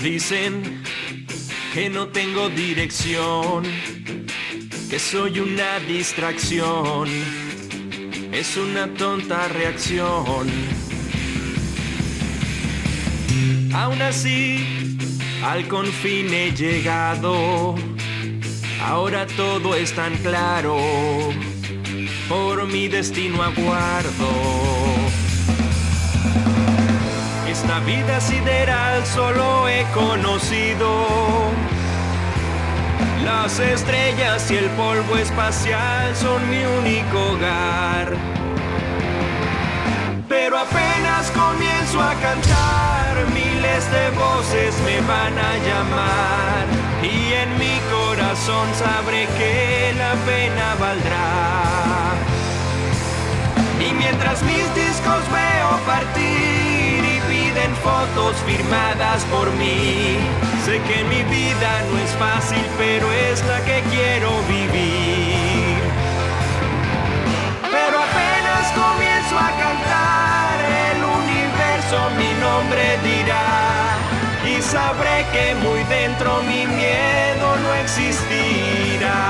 dicen que no tengo dirección, que soy una distracción, es una tonta reacción. Aún así, al confín he llegado, ahora todo es tan claro, por mi destino aguardo. Esta vida sideral solo he conocido las estrellas y el polvo espacial son mi único hogar. Pero apenas comienzo a cantar, miles de voces me van a llamar. Y en mi corazón sabré que la pena valdrá. Y mientras mis discos veo partir firmadas por mí, sé que mi vida no es fácil, pero es la que quiero vivir. Pero apenas comienzo a cantar, el universo mi nombre dirá. Y sabré que muy dentro mi miedo no existirá.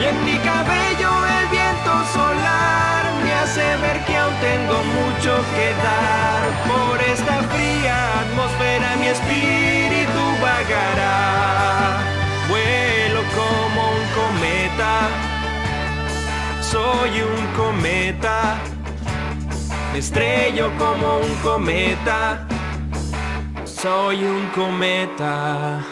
Y en mi cabello el viento solar me hace ver que aún tengo mucho que dar. Espíritu vagará. Vuelo como un cometa, soy un cometa. Me estrello como un cometa, soy un cometa.